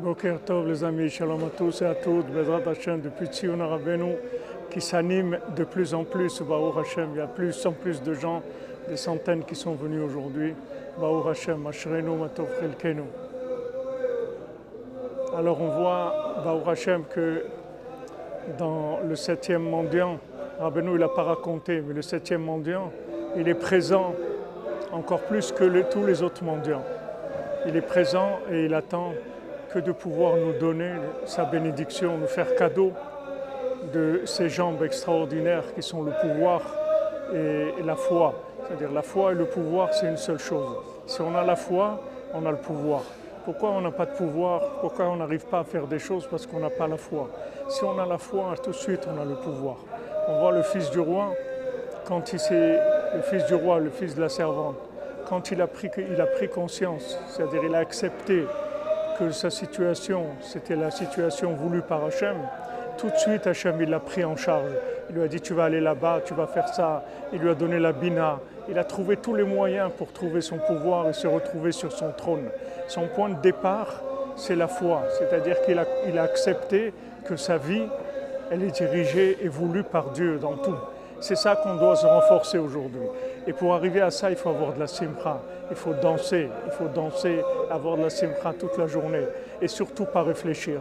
Boker Tov les amis, shalom à tous et à toutes, Bezrat Hashem depuis Tzion Rabbeinu qui s'anime de plus en plus, Baruch Hashem, il y a plus en plus de gens, des centaines qui sont venus aujourd'hui, Baruch Hashem, Ashrenu Matov Chelkenu. Alors on voit, Baruch Hashem, que dans le septième mendiant, Rabbeinu il n'a pas raconté, mais le septième mendiant, il est présent encore plus que tous les autres mendiants. Il est présent et il attend que de pouvoir nous donner sa bénédiction, nous faire cadeau de ces jambes extraordinaires qui sont le pouvoir et la foi. C'est-à-dire la foi et le pouvoir, c'est une seule chose. Si on a la foi, on a le pouvoir. Pourquoi on n'a pas de pouvoir? Pourquoi on n'arrive pas à faire des choses? Parce qu'on n'a pas la foi. Si on a la foi, tout de suite, on a le pouvoir. On voit le fils du roi, quand il le fils du roi, le fils de la servante, quand il a pris, il a pris conscience, c'est-à-dire il a accepté que sa situation, c'était la situation voulue par Hachem, tout de suite Hachem l'a pris en charge. Il lui a dit tu vas aller là-bas, tu vas faire ça. Il lui a donné la bina. Il a trouvé tous les moyens pour trouver son pouvoir et se retrouver sur son trône. Son point de départ, c'est la foi, c'est-à-dire qu'il a, a accepté que sa vie, elle est dirigée et voulue par Dieu dans tout. C'est ça qu'on doit se renforcer aujourd'hui. Et pour arriver à ça, il faut avoir de la simcha, il faut danser, il faut danser, avoir de la simcha toute la journée et surtout pas réfléchir.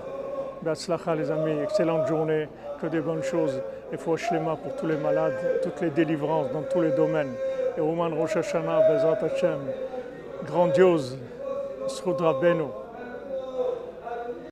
Be'atzlacha les amis, excellente journée, que des bonnes choses. Et faut shlema pour tous les malades, toutes les délivrances dans tous les domaines. Et Oman Rosh Hashanah, Bezat Hashem, grandiose, Srudra Beno.